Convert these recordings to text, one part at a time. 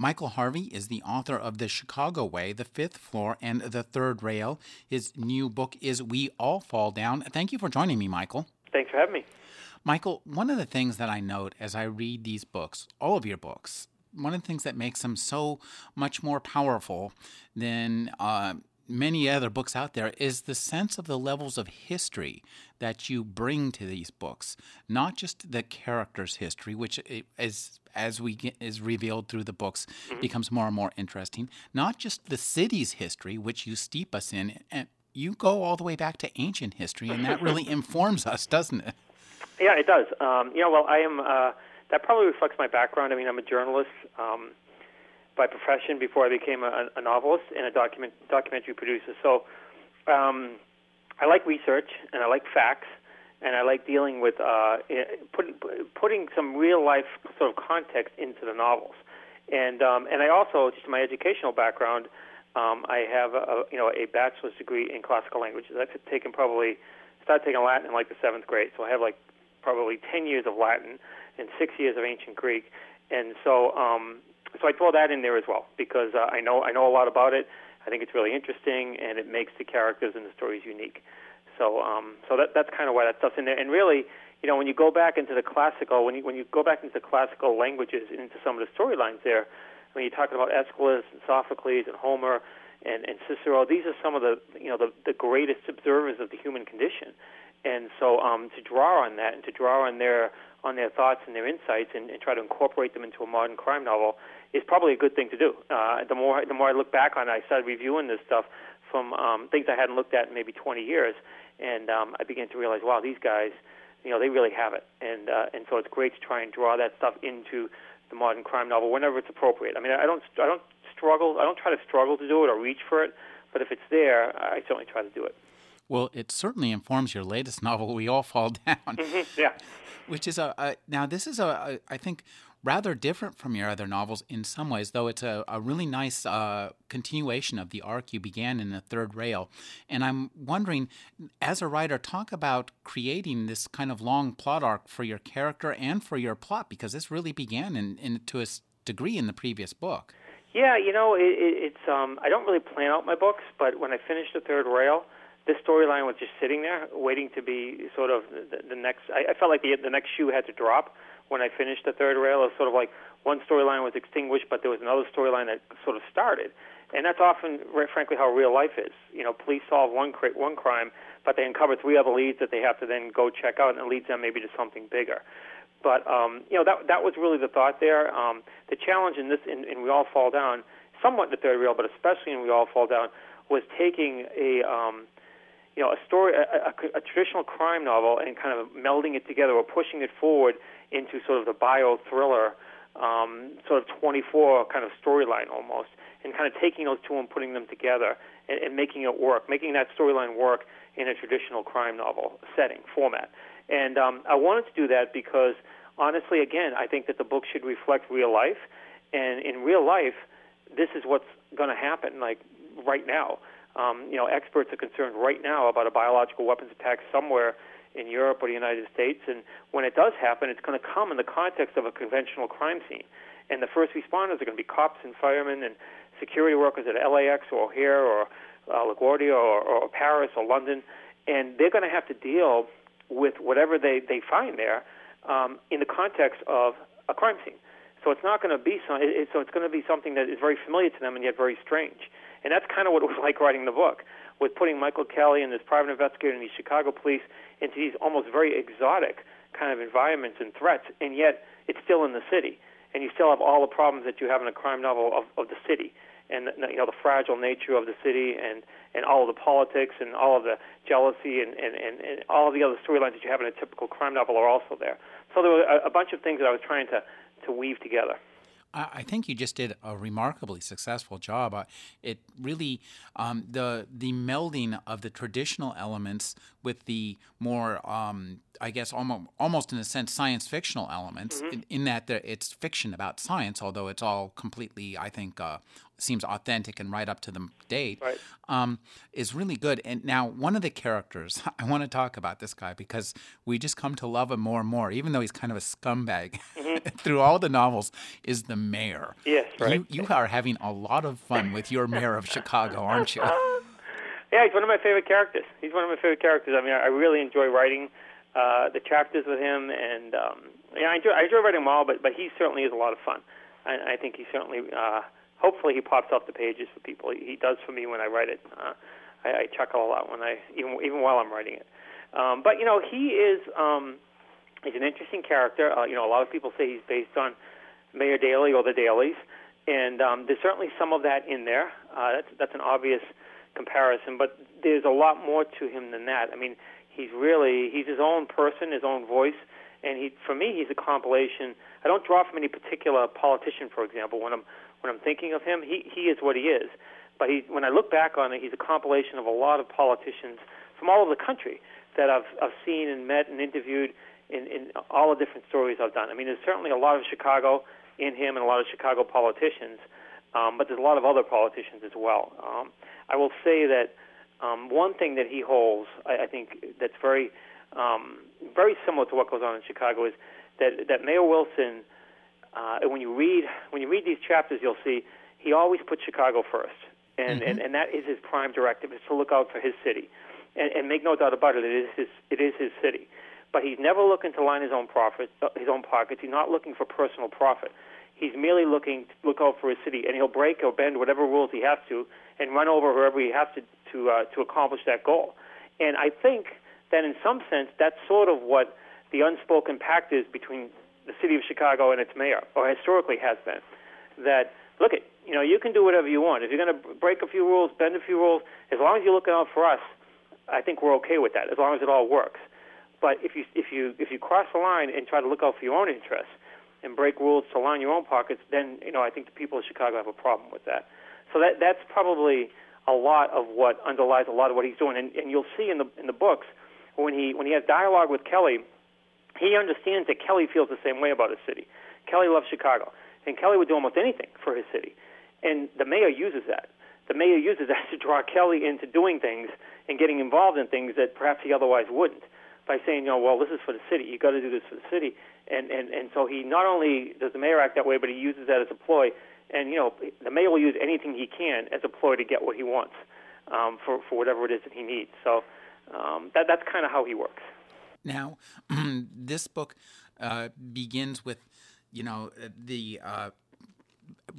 Michael Harvey is the author of The Chicago Way, The Fifth Floor, and The Third Rail. His new book is We All Fall Down. Thank you for joining me, Michael. Thanks for having me. Michael, one of the things that I note as I read these books, all of your books, one of the things that makes them so much more powerful than uh, many other books out there is the sense of the levels of history that you bring to these books not just the character's history which is as we get is revealed through the books mm-hmm. becomes more and more interesting. Not just the city's history which you steep us in and you go all the way back to ancient history and that really informs us doesn't it? Yeah it does. Um, you know well i am uh, that probably reflects my background. I mean i'm a journalist. Um, by profession before I became a, a novelist and a document documentary producer. So um, I like research and I like facts and I like dealing with uh, putting putting some real life sort of context into the novels. And um, and I also just my educational background. Um, I have a, you know a bachelor's degree in classical languages. I've taken probably started taking Latin in like the seventh grade, so I have like probably ten years of Latin and six years of ancient Greek. And so um, so I throw that in there as well because uh, I know I know a lot about it. I think it's really interesting and it makes the characters and the stories unique. So um, so that that's kind of why that stuff's in there. And really, you know, when you go back into the classical, when you when you go back into the classical languages and into some of the storylines there, when you're talking about Aeschylus and Sophocles and Homer and, and Cicero, these are some of the you know the, the greatest observers of the human condition. And so um, to draw on that and to draw on their on their thoughts and their insights and, and try to incorporate them into a modern crime novel is probably a good thing to do. Uh, the more the more I look back on it, I started reviewing this stuff from um, things I hadn't looked at in maybe 20 years, and um, I began to realize, wow, these guys, you know, they really have it, and uh, and so it's great to try and draw that stuff into the modern crime novel whenever it's appropriate. I mean, I don't I don't struggle, I don't try to struggle to do it or reach for it, but if it's there, I certainly try to do it. Well, it certainly informs your latest novel, We All Fall Down. Mm-hmm, yeah. Which is a, a, now this is a, a I think rather different from your other novels in some ways, though it's a, a really nice uh, continuation of the arc you began in the third rail. And I'm wondering, as a writer, talk about creating this kind of long plot arc for your character and for your plot, because this really began in, in to a degree in the previous book. Yeah, you know, it, it, it's um, I don't really plan out my books, but when I finished the third rail, this storyline was just sitting there, waiting to be sort of the, the next. I, I felt like the the next shoe had to drop when I finished the third rail. It was sort of like one storyline was extinguished, but there was another storyline that sort of started. And that's often, frankly, how real life is. You know, police solve one one crime, but they uncover three other leads that they have to then go check out, and it leads them maybe to something bigger. But um, you know, that that was really the thought there. Um, the challenge in this, in, in We All Fall Down, somewhat in the third rail, but especially in We All Fall Down, was taking a um, you know a story, a, a, a traditional crime novel, and kind of melding it together or pushing it forward into sort of the bio thriller, um, sort of 24 kind of storyline almost, and kind of taking those two and putting them together and, and making it work, making that storyline work in a traditional crime novel setting format. And um, I wanted to do that because, honestly, again, I think that the book should reflect real life, and in real life, this is what's going to happen, like right now. Um, you know, experts are concerned right now about a biological weapons attack somewhere in Europe or the United States. And when it does happen, it's going to come in the context of a conventional crime scene. And the first responders are going to be cops and firemen and security workers at LAX or O'Hare or uh, LaGuardia or, or Paris or London. And they're going to have to deal with whatever they, they find there um, in the context of a crime scene. So it's not going to be it, so it's going to be something that is very familiar to them and yet very strange. And that's kind of what it was like writing the book, with putting Michael Kelly and this private investigator and the Chicago police into these almost very exotic kind of environments and threats, and yet it's still in the city, and you still have all the problems that you have in a crime novel of, of the city, and you know the fragile nature of the city, and and all of the politics, and all of the jealousy, and and and, and all of the other storylines that you have in a typical crime novel are also there. So there were a, a bunch of things that I was trying to to weave together. I think you just did a remarkably successful job. Uh, it really um, the the melding of the traditional elements with the more, um, I guess, almost almost in a sense, science fictional elements. Mm-hmm. In, in, that it's fiction about science, although it's all completely, I think, uh, seems authentic and right up to the date, right. um, is really good. And now, one of the characters, I want to talk about this guy because we just come to love him more and more, even though he's kind of a scumbag mm-hmm. through all the novels, is the mayor. Yes, right. You, you are having a lot of fun with your mayor of Chicago, aren't you? yeah, he's one of my favorite characters. He's one of my favorite characters. I mean, I really enjoy writing uh, the chapters with him, and um, yeah, I enjoy, I enjoy writing them all. But but he certainly is a lot of fun. I, I think he certainly. Uh, hopefully he pops off the pages for people. He, he does for me when I write it. Uh, I, I chuckle a lot when I even even while I'm writing it. Um, but you know, he is um, he's an interesting character. Uh, you know, a lot of people say he's based on Mayor Daley or the Daleys, and um, there's certainly some of that in there. Uh, that's that's an obvious comparison, but there's a lot more to him than that. I mean, he's really he's his own person, his own voice, and he for me he's a compilation. I don't draw from any particular politician, for example, when I'm when I'm thinking of him. He he is what he is. But he, when I look back on it, he's a compilation of a lot of politicians from all over the country that I've I've seen and met and interviewed in, in all the different stories I've done. I mean, there's certainly a lot of Chicago in him and a lot of Chicago politicians, um, but there's a lot of other politicians as well. Um, I will say that um, one thing that he holds, I, I think, that's very um, very similar to what goes on in Chicago is that that Mayor Wilson uh, when you read when you read these chapters, you'll see he always puts Chicago first, and, mm-hmm. and and that is his prime directive is to look out for his city, and, and make no doubt about it, it is his it is his city, but he's never looking to line his own profit, uh, his own pockets. He's not looking for personal profit. He's merely looking to look out for his city, and he'll break or bend whatever rules he has to, and run over whoever he has to to uh, to accomplish that goal. And I think that in some sense, that's sort of what the unspoken pact is between the city of Chicago and its mayor, or historically has been, that look at you know you can do whatever you want. If you're going to break a few rules, bend a few rules, as long as you're looking out for us, I think we're okay with that. As long as it all works. But if you if you if you cross the line and try to look out for your own interests and break rules to line your own pockets, then you know I think the people of Chicago have a problem with that. So that that's probably a lot of what underlies a lot of what he's doing. And, and you'll see in the in the books when he when he has dialogue with Kelly he understands that Kelly feels the same way about his city. Kelly loves Chicago, and Kelly would do almost anything for his city. And the mayor uses that. The mayor uses that to draw Kelly into doing things and getting involved in things that perhaps he otherwise wouldn't by saying, you know, well, this is for the city. You got to do this for the city. And, and, and so he not only does the mayor act that way, but he uses that as a ploy. And, you know, the mayor will use anything he can as a ploy to get what he wants um, for, for whatever it is that he needs. So um, that, that's kind of how he works. Now, this book uh, begins with, you know, the uh,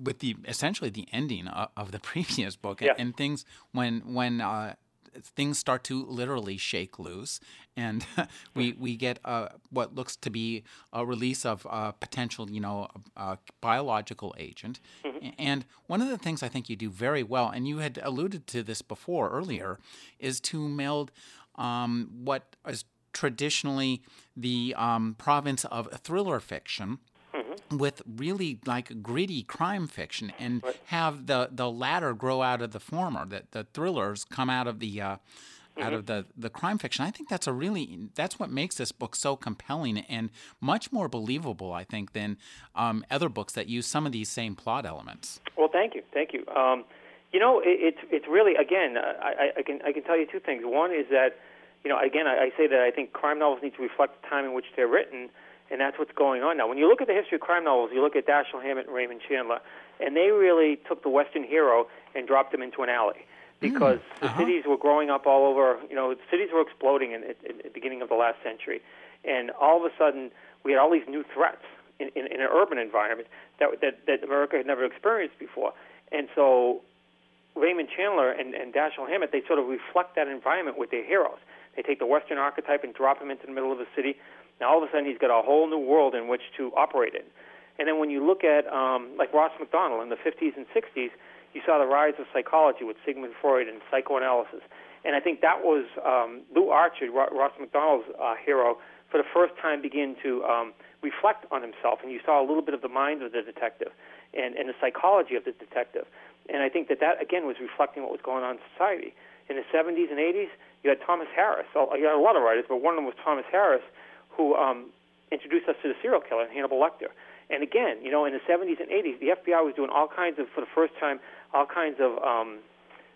with the essentially the ending of, of the previous book, yeah. and things when when uh, things start to literally shake loose, and we we get uh, what looks to be a release of a potential, you know, a, biological agent. Mm-hmm. And one of the things I think you do very well, and you had alluded to this before earlier, is to meld um, what is traditionally the um, province of thriller fiction mm-hmm. with really like gritty crime fiction and right. have the, the latter grow out of the former, that the thrillers come out of the uh, mm-hmm. out of the, the crime fiction. I think that's a really that's what makes this book so compelling and much more believable, I think, than um, other books that use some of these same plot elements. Well, thank you, thank you. Um, you know, it, it's it's really again, I, I can I can tell you two things. One is that you know, again, I, I say that I think crime novels need to reflect the time in which they're written, and that's what's going on now. When you look at the history of crime novels, you look at Dashiell Hammett and Raymond Chandler, and they really took the Western hero and dropped him into an alley because mm, uh-huh. the cities were growing up all over. You know, cities were exploding in, in, in the beginning of the last century, and all of a sudden we had all these new threats in, in, in an urban environment that, that that America had never experienced before, and so Raymond Chandler and, and Dashiell Hammett they sort of reflect that environment with their heroes. They take the Western archetype and drop him into the middle of the city. Now all of a sudden he's got a whole new world in which to operate in. And then when you look at um, like Ross Macdonald in the 50s and 60s, you saw the rise of psychology with Sigmund Freud and psychoanalysis. And I think that was um, Lew Archer, Ross Macdonald's uh, hero, for the first time begin to um, reflect on himself. And you saw a little bit of the mind of the detective. and, and the psychology of the detective. And I think that that, again, was reflecting what was going on in society. In the 70s and 80s, you had Thomas Harris. You had a lot of writers, but one of them was Thomas Harris, who um, introduced us to the serial killer, Hannibal Lecter. And again, you know, in the 70s and 80s, the FBI was doing all kinds of, for the first time, all kinds of um,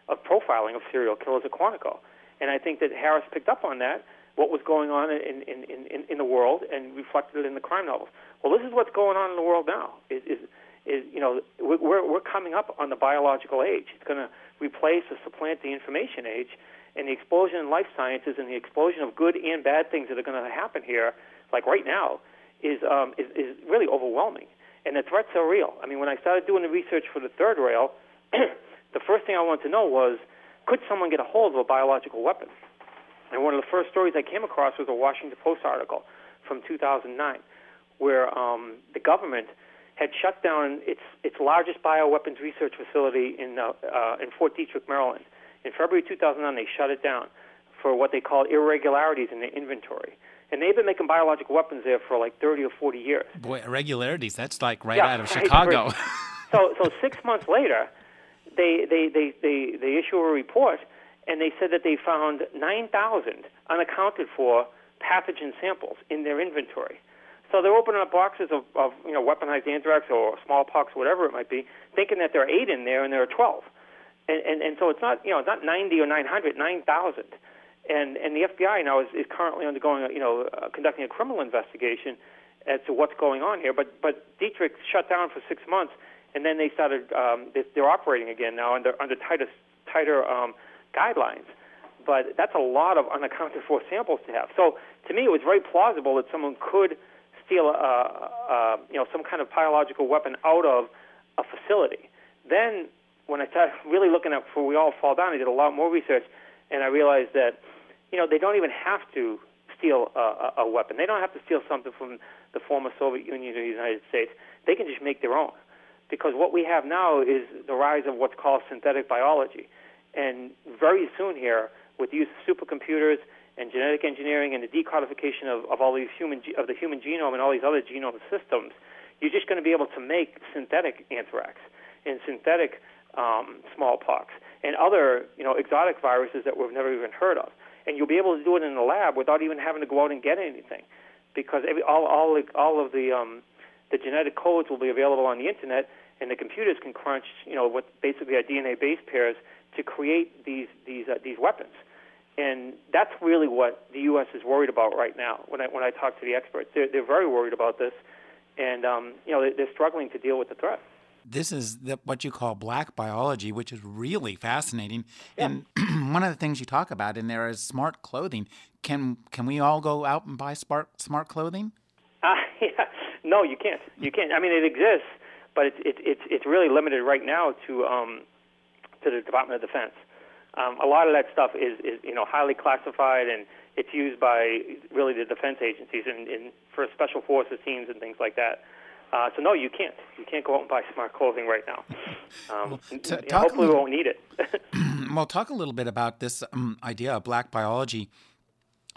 of profiling of serial killers at Quantico. And I think that Harris picked up on that, what was going on in, in, in, in the world, and reflected it in the crime novels. Well, this is what's going on in the world now. Is, is, is you know, we're, we're coming up on the biological age. It's going to replace or supplant the information age. And the explosion in life sciences and the explosion of good and bad things that are going to happen here, like right now, is, um, is, is really overwhelming. And the threats are real. I mean, when I started doing the research for the third rail, the first thing I wanted to know was could someone get a hold of a biological weapon? And one of the first stories I came across was a Washington Post article from 2009, where um, the government had shut down its its largest bioweapons research facility in uh, uh, in Fort Detrick, Maryland. In February 2009, they shut it down for what they called irregularities in the inventory. And they've been making biological weapons there for like 30 or 40 years. Boy, irregularities, that's like right yeah, out of Chicago. so, so six months later, they, they, they, they, they issue a report and they said that they found 9,000 unaccounted for pathogen samples in their inventory. So they're opening up boxes of, of you know weaponized anthrax or smallpox, whatever it might be, thinking that there are eight in there and there are 12. And, and, and so it's not you know it's not 90 or 900, 9,000. And and the FBI now is, is currently undergoing you know uh, conducting a criminal investigation as to what's going on here. But but Detrick shut down for six months and then they started um, they're operating again now under under tighter tighter um, guidelines. But that's a lot of unaccounted for samples to have. So to me, it was very plausible that someone could steal a, a, you know some kind of biological weapon out of a facility. Then when I started really looking at before we all fall down, I did a lot more research, and I realized that you know they don't even have to steal a, a weapon. They don't have to steal something from the former Soviet Union or the United States. They can just make their own because what we have now is the rise of what's called synthetic biology. And very soon here, with the use of supercomputers and genetic engineering and the decodification of, of all these human of the human genome and all these other genome systems, you're just going to be able to make synthetic anthrax and synthetic um, smallpox and other you know exotic viruses that we've never even heard of. And you'll be able to do it in the lab without even having to go out and get anything, because every, all all all of the um, the genetic codes will be available on the internet, and the computers can crunch, you know, what basically are DNA base pairs to create these these uh, these weapons. And that's really what the U.S. is worried about right now. When I when I talk to the experts, they're they're very worried about this, and um, you know they're struggling to deal with the threat. This is the, what you call black biology, which is really fascinating. Yeah. And one of the things you talk about in there is smart clothing. Can can we all go out and buy smart smart clothing? Uh, yeah. No, you can't. You can't. I mean, it exists, but it's it's it's it's really limited right now to um, to the Department of Defense. Um, a lot of that stuff is, is you know highly classified and it's used by really the defense agencies and, and for special forces teams and things like that. Uh, so no, you can't. You can't go out and buy smart clothing right now. Um, well, t- you know, hopefully, we won't need it. well, talk a little bit about this um, idea of black biology,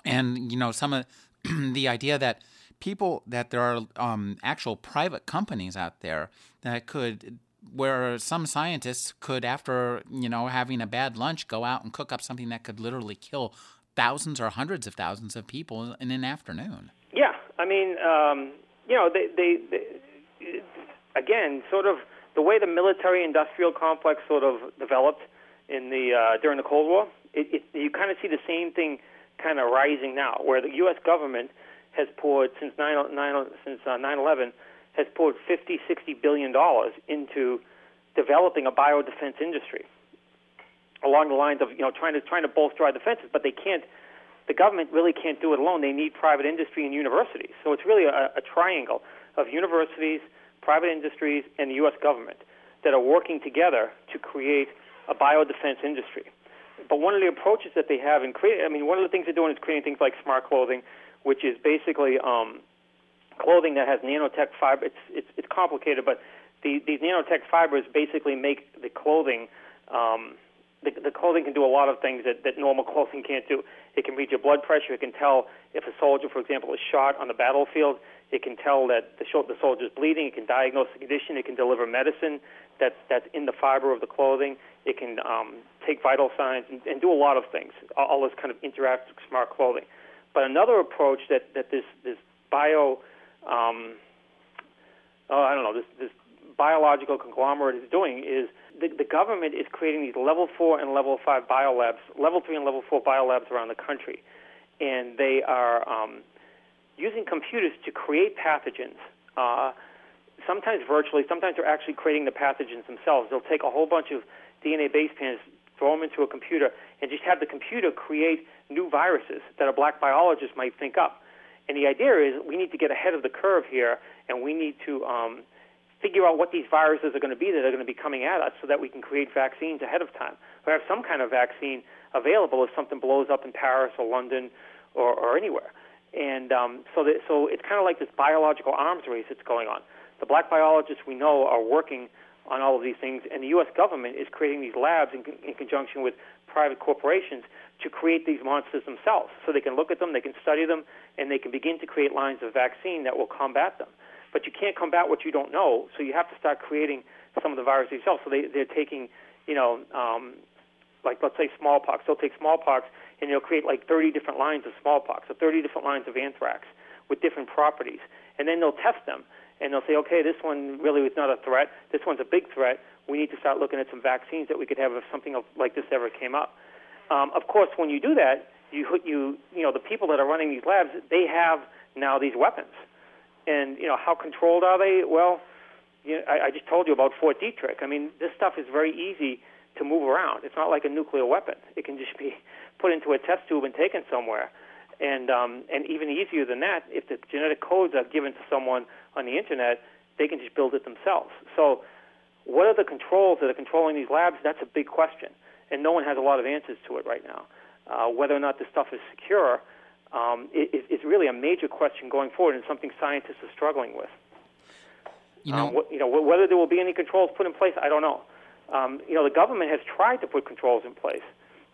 and you know some of the idea that people that there are um, actual private companies out there that could where some scientists could after you know having a bad lunch go out and cook up something that could literally kill thousands or hundreds of thousands of people in an afternoon yeah i mean um, you know they, they, they again sort of the way the military industrial complex sort of developed in the uh, during the cold war it, it, you kind of see the same thing kind of rising now where the us government has poured since 9, 9 since uh, 9/11 has poured 50, 60 billion dollars into developing a biodefense industry along the lines of you know trying to trying to bolster our defenses, but they can't. The government really can't do it alone. They need private industry and universities. So it's really a, a triangle of universities, private industries, and the U.S. government that are working together to create a biodefense industry. But one of the approaches that they have in creating, I mean, one of the things they're doing is creating things like smart clothing, which is basically um, clothing that has nanotech fiber. It's it's, it's complicated, but the, these nanotech fibers basically make the clothing. Um, the, the clothing can do a lot of things that, that normal clothing can't do. It can read your blood pressure. It can tell if a soldier, for example, is shot on the battlefield. It can tell that the, the soldier's bleeding. It can diagnose the condition. It can deliver medicine that's that's in the fiber of the clothing. It can um, take vital signs and, and do a lot of things. All, all this kind of interactive smart clothing. But another approach that that this this bio um, oh, I don't know this this biological conglomerate is doing is the, the government is creating these level four and level five biolabs, level three and level four biolabs around the country, and they are um, using computers to create pathogens. Uh, sometimes virtually, sometimes they're actually creating the pathogens themselves. They'll take a whole bunch of DNA base pairs, throw them into a computer, and just have the computer create new viruses that a black biologist might think up. And the idea is we need to get ahead of the curve here, and we need to um, figure out what these viruses are going to be that are going to be coming at us so that we can create vaccines ahead of time or have some kind of vaccine available if something blows up in Paris or London or, or anywhere. And um, so, that, so it's kind of like this biological arms race that's going on. The black biologists we know are working on all of these things, and the U.S. government is creating these labs in, in conjunction with private corporations to create these monsters themselves. So they can look at them, they can study them, and they can begin to create lines of vaccine that will combat them. But you can't combat what you don't know, so you have to start creating some of the viruses yourself. So they, they're taking, you know, um, like let's say smallpox. They'll take smallpox and they'll create like 30 different lines of smallpox or 30 different lines of anthrax with different properties, and then they'll test them and they'll say, okay, this one really is not a threat. This one's a big threat. We need to start looking at some vaccines that we could have if something like this ever came up. Um, of course, when you do that, you you you know the people that are running these labs, they have now these weapons, and you know how controlled are they? Well, you know, I, I just told you about Fort Detrick. I mean, this stuff is very easy to move around. It's not like a nuclear weapon. It can just be put into a test tube and taken somewhere. And um, and even easier than that, if the genetic codes are given to someone on the internet, they can just build it themselves. So, what are the controls that are controlling these labs? That's a big question, and no one has a lot of answers to it right now. Uh, whether or not this stuff is secure um, is, is really a major question going forward, and something scientists are struggling with. You know, um, what, you know, whether there will be any controls put in place, I don't know. Um, you know, the government has tried to put controls in place.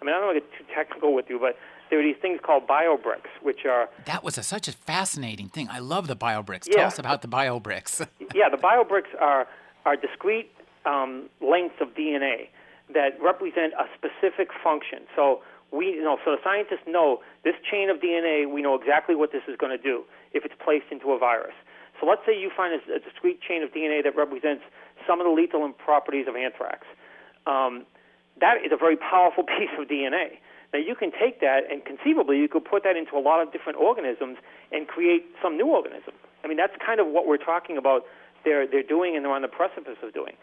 I mean, I don't want to get too technical with you, but there are these things called biobricks, which are that was a, such a fascinating thing. I love the biobricks. Yeah. Tell us about the biobricks. yeah, the biobricks are are discrete um, lengths of DNA that represent a specific function. So we you know, so the scientists know this chain of DNA. We know exactly what this is going to do if it's placed into a virus. So let's say you find a, a discrete chain of DNA that represents some of the lethal properties of anthrax. Um, that is a very powerful piece of DNA. Now you can take that and conceivably you could put that into a lot of different organisms and create some new organism. I mean that's kind of what we're talking about. They're they're doing and they're on the precipice of doing.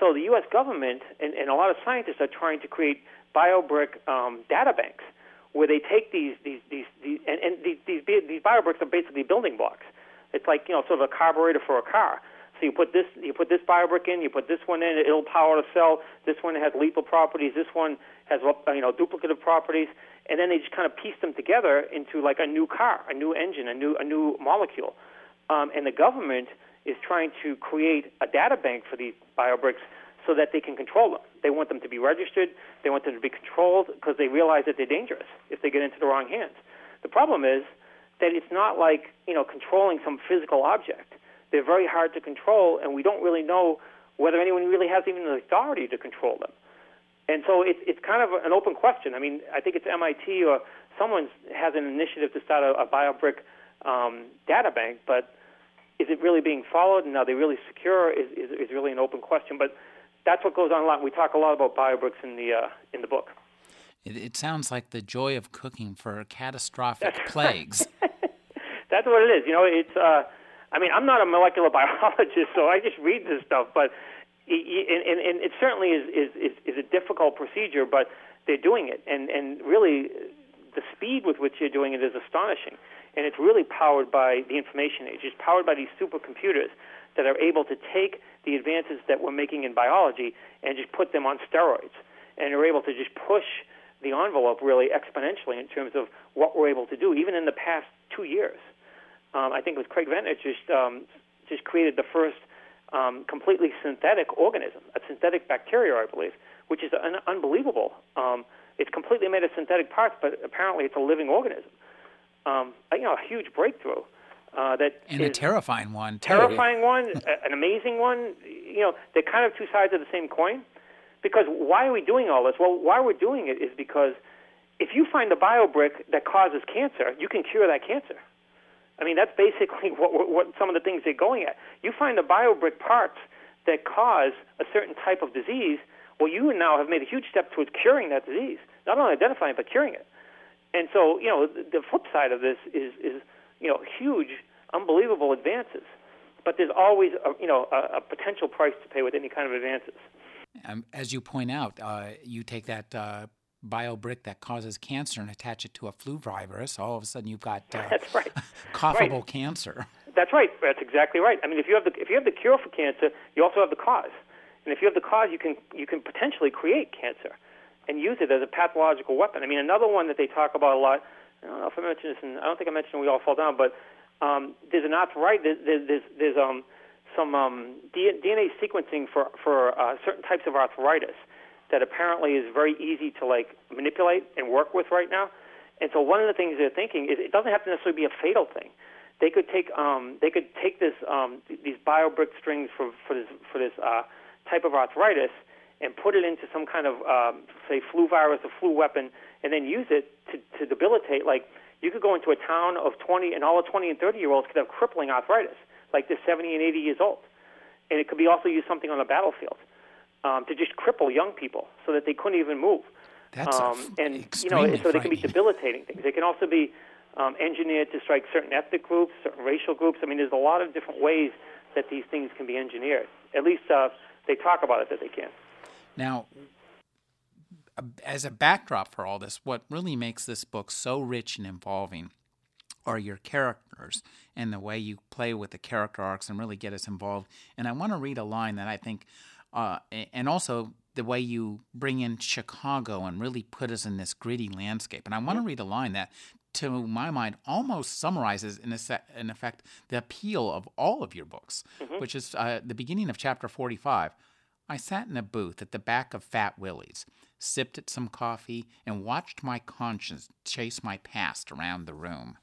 So the U.S. government and, and a lot of scientists are trying to create biobrick um, data banks where they take these these these, these and, and these, these biobricks are basically building blocks. It's like you know sort of a carburetor for a car. So you put this you put this biobrick in, you put this one in, it'll power the cell. This one has lethal properties. This one has you know duplicative properties, and then they just kind of piece them together into like a new car, a new engine, a new a new molecule. Um, and the government is trying to create a data bank for these biobricks so that they can control them. They want them to be registered. They want them to be controlled because they realize that they're dangerous if they get into the wrong hands. The problem is that it's not like you know controlling some physical object. They're very hard to control, and we don't really know whether anyone really has even the authority to control them. And so it's it's kind of an open question. I mean, I think it's MIT or someone has an initiative to start a, a BioBrick um, data bank, but is it really being followed and are they really secure? Is, is is really an open question. But that's what goes on a lot. We talk a lot about BioBricks in the uh, in the book. It, it, sounds like the joy of cooking for catastrophic plagues. that's what it is. You know, it's. Uh, I mean, I'm not a molecular biologist, so I just read this stuff, but and, and, and it certainly is, is, is, is a difficult procedure, but they're doing it, and, and really the speed with which they're doing it is astonishing. And it's really powered by the information age. It's powered by these supercomputers that are able to take the advances that we're making in biology and just put them on steroids. And are able to just push the envelope really exponentially in terms of what we're able to do, even in the past two years um, I think it was Craig Venter just um, just created the first um, completely synthetic organism, a synthetic bacteria, I believe, which is un- unbelievable. Um, it's completely made of synthetic parts, but apparently it's a living organism. Um, you know, a huge breakthrough. Uh, that and a terrifying one. Too. Terrifying one, an amazing one. You know, they're kind of two sides of the same coin. Because why are we doing all this? Well, why we're doing it is because if you find a biobrick that causes cancer, you can cure that cancer. I mean, that's basically what, what, what some of the things they're going at. You find the biobrick parts that cause a certain type of disease. Well, you now have made a huge step towards curing that disease, not only identifying but curing it. And so, you know, the, the flip side of this is, is you know, huge, unbelievable advances. But there's always, a, you know, a, a potential price to pay with any kind of advances. Um, as you point out, uh, you take that uh, biobrick that causes cancer and attach it to a flu virus. All of a sudden, you've got uh, That's right. coughable right. cancer. That's right. That's exactly right. I mean, if you have the if you have the cure for cancer, you also have the cause. And if you have the cause, you can you can potentially create cancer and use it as a pathological weapon. I mean, another one that they talk about a lot I don't know if I mentioned this, and I don't think I mentioned we all fall down, but um, there's an arthritis. There's there's, there's um, some um, DNA sequencing for for uh, certain types of arthritis that apparently is very easy to like manipulate and work with right now. And so one of the things they're thinking is it doesn't have to necessarily be a fatal thing. They could take um, they could take this um, these biobrick strings for for this for this uh, type of arthritis and put it into some kind of um, say flu virus or flu weapon and then use it to, to debilitate. Like you could go into a town of 20, and all the 20 and 30 year olds could have crippling arthritis, like they're 70 and 80 years old. And it could be also used something on the battlefield um, to just cripple young people so that they couldn't even move. That's um, and you know, so they can be debilitating things. They can also be um, engineered to strike certain ethnic groups, certain racial groups. I mean, there's a lot of different ways that these things can be engineered. At least uh, they talk about it that they can. Now, as a backdrop for all this, what really makes this book so rich and involving are your characters and the way you play with the character arcs and really get us involved. And I want to read a line that I think, uh, and also the way you bring in Chicago and really put us in this gritty landscape. And I want to read a line that, to my mind, almost summarizes, in, in effect, the appeal of all of your books, mm-hmm. which is uh, the beginning of chapter 45. I sat in a booth at the back of Fat Willie's sipped at some coffee, and watched my conscience chase my past around the room.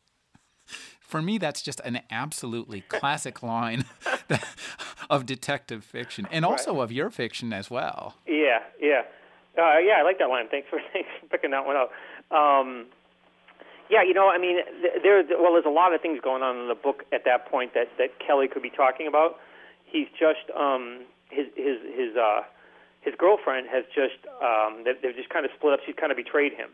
For me, that's just an absolutely classic line of detective fiction, and also right. of your fiction as well. Yeah, yeah, uh, yeah. I like that line. Thanks for, thanks for picking that one up. Um, yeah, you know, I mean, there. Well, there's a lot of things going on in the book at that point that that Kelly could be talking about. He's just um, his his his uh, his girlfriend has just um, they've just kind of split up. She's kind of betrayed him